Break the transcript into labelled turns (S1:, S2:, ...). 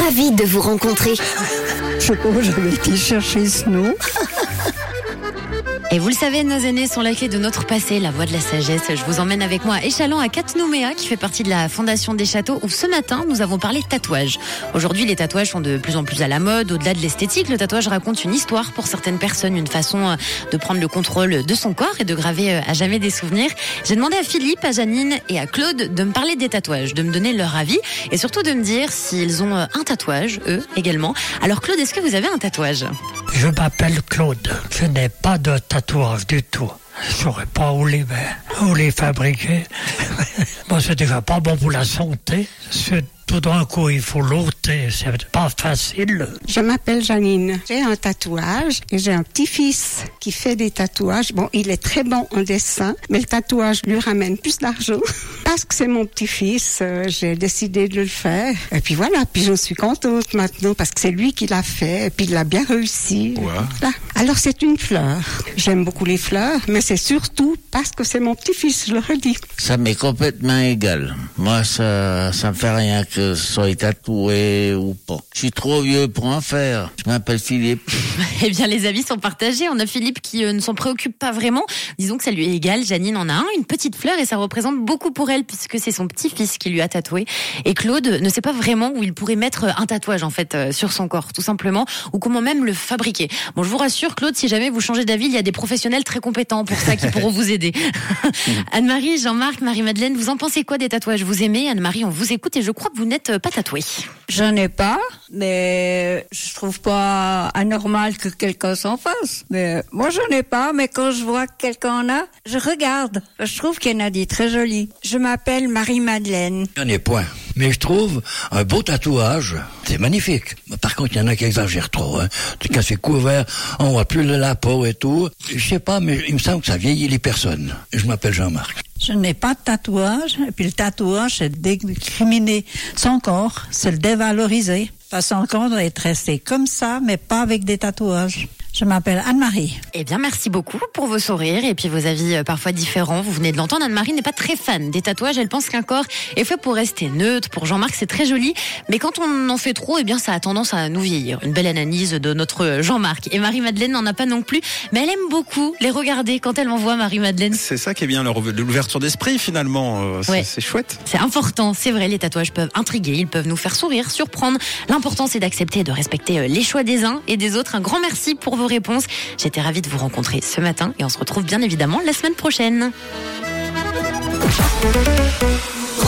S1: Ravie de vous rencontrer.
S2: Je sais pas où j'avais été chercher ce nom.
S3: Et vous le savez, nos aînés sont la clé de notre passé, la voie de la sagesse. Je vous emmène avec moi à Échalon, à Catnouméa, qui fait partie de la Fondation des Châteaux, où ce matin, nous avons parlé de tatouage. Aujourd'hui, les tatouages sont de plus en plus à la mode. Au-delà de l'esthétique, le tatouage raconte une histoire pour certaines personnes, une façon euh, de prendre le contrôle de son corps et de graver euh, à jamais des souvenirs. J'ai demandé à Philippe, à Janine et à Claude de me parler des tatouages, de me donner leur avis et surtout de me dire s'ils ont euh, un tatouage, eux également. Alors Claude, est-ce que vous avez un tatouage?
S2: Je m'appelle Claude. Je n'ai pas de tatouage du tout. Je saurais pas où les, où les fabriquer. Moi, c'est déjà pas bon pour la santé. Tout d'un coup, il faut l'ôter. C'est pas facile.
S4: Je m'appelle Janine. J'ai un tatouage et j'ai un petit-fils qui fait des tatouages. Bon, il est très bon en dessin, mais le tatouage lui ramène plus d'argent. Parce que c'est mon petit-fils, euh, j'ai décidé de le faire. Et puis voilà, puis je suis contente maintenant parce que c'est lui qui l'a fait et puis il a bien réussi. Voilà. Alors c'est une fleur. J'aime beaucoup les fleurs, mais c'est surtout parce que c'est mon petit-fils, je le redis.
S5: Ça m'est complètement égal. Moi, ça, ça me fait rien que ce soit tatoué ou pas. Je suis trop vieux pour en faire. Je m'appelle Philippe.
S3: Eh bien, les avis sont partagés. On a Philippe qui euh, ne s'en préoccupe pas vraiment. Disons que ça lui est égal. Janine en a un, une petite fleur, et ça représente beaucoup pour elle puisque c'est son petit-fils qui lui a tatoué. Et Claude ne sait pas vraiment où il pourrait mettre un tatouage en fait euh, sur son corps, tout simplement, ou comment même le fabriquer. Bon, je vous rassure, Claude, si jamais vous changez d'avis, il y a des professionnels très compétents pour ça qui pourront vous aider. Anne-Marie, Jean-Marc, Marie-Madeleine, vous en pensez quoi des tatouages? Vous aimez Anne-Marie, on vous écoute et je crois que vous n'êtes pas tatouée.
S6: J'en ai pas, mais je trouve pas anormal que quelqu'un s'en fasse. Mais moi, j'en ai pas, mais quand je vois que quelqu'un en a, je regarde. Je trouve qu'il y en a des très jolis. Je m'appelle Marie-Madeleine.
S7: J'en ai point. Mais je trouve un beau tatouage, c'est magnifique. Par contre, il y en a qui exagèrent trop. Hein. Quand c'est couvert, on voit plus le la peau et tout. Je sais pas, mais il me semble que ça vieillit les personnes. Je m'appelle Jean-Marc.
S8: Je n'ai pas de tatouage, et puis le tatouage, c'est décriminer son corps, c'est le dévaloriser. Parce que son corps doit resté comme ça, mais pas avec des tatouages. Je m'appelle Anne-Marie.
S3: Eh bien, merci beaucoup pour vos sourires et puis vos avis euh, parfois différents. Vous venez de l'entendre, Anne-Marie n'est pas très fan des tatouages. Elle pense qu'un corps est fait pour rester neutre. Pour Jean-Marc, c'est très joli. Mais quand on en fait trop, eh bien, ça a tendance à nous vieillir. Une belle analyse de notre Jean-Marc. Et Marie-Madeleine n'en a pas non plus. Mais elle aime beaucoup les regarder quand elle m'envoie Marie-Madeleine.
S9: C'est ça qui est bien, l'ouverture d'esprit finalement. Euh, c'est
S3: Ouais.
S9: c'est chouette.
S3: C'est important, c'est vrai, les tatouages peuvent intriguer, ils peuvent nous faire sourire, surprendre. L'important c'est d'accepter et de respecter euh, les choix des uns et des autres. Un grand merci pour vos J'étais ravie de vous rencontrer ce matin et on se retrouve bien évidemment la semaine prochaine.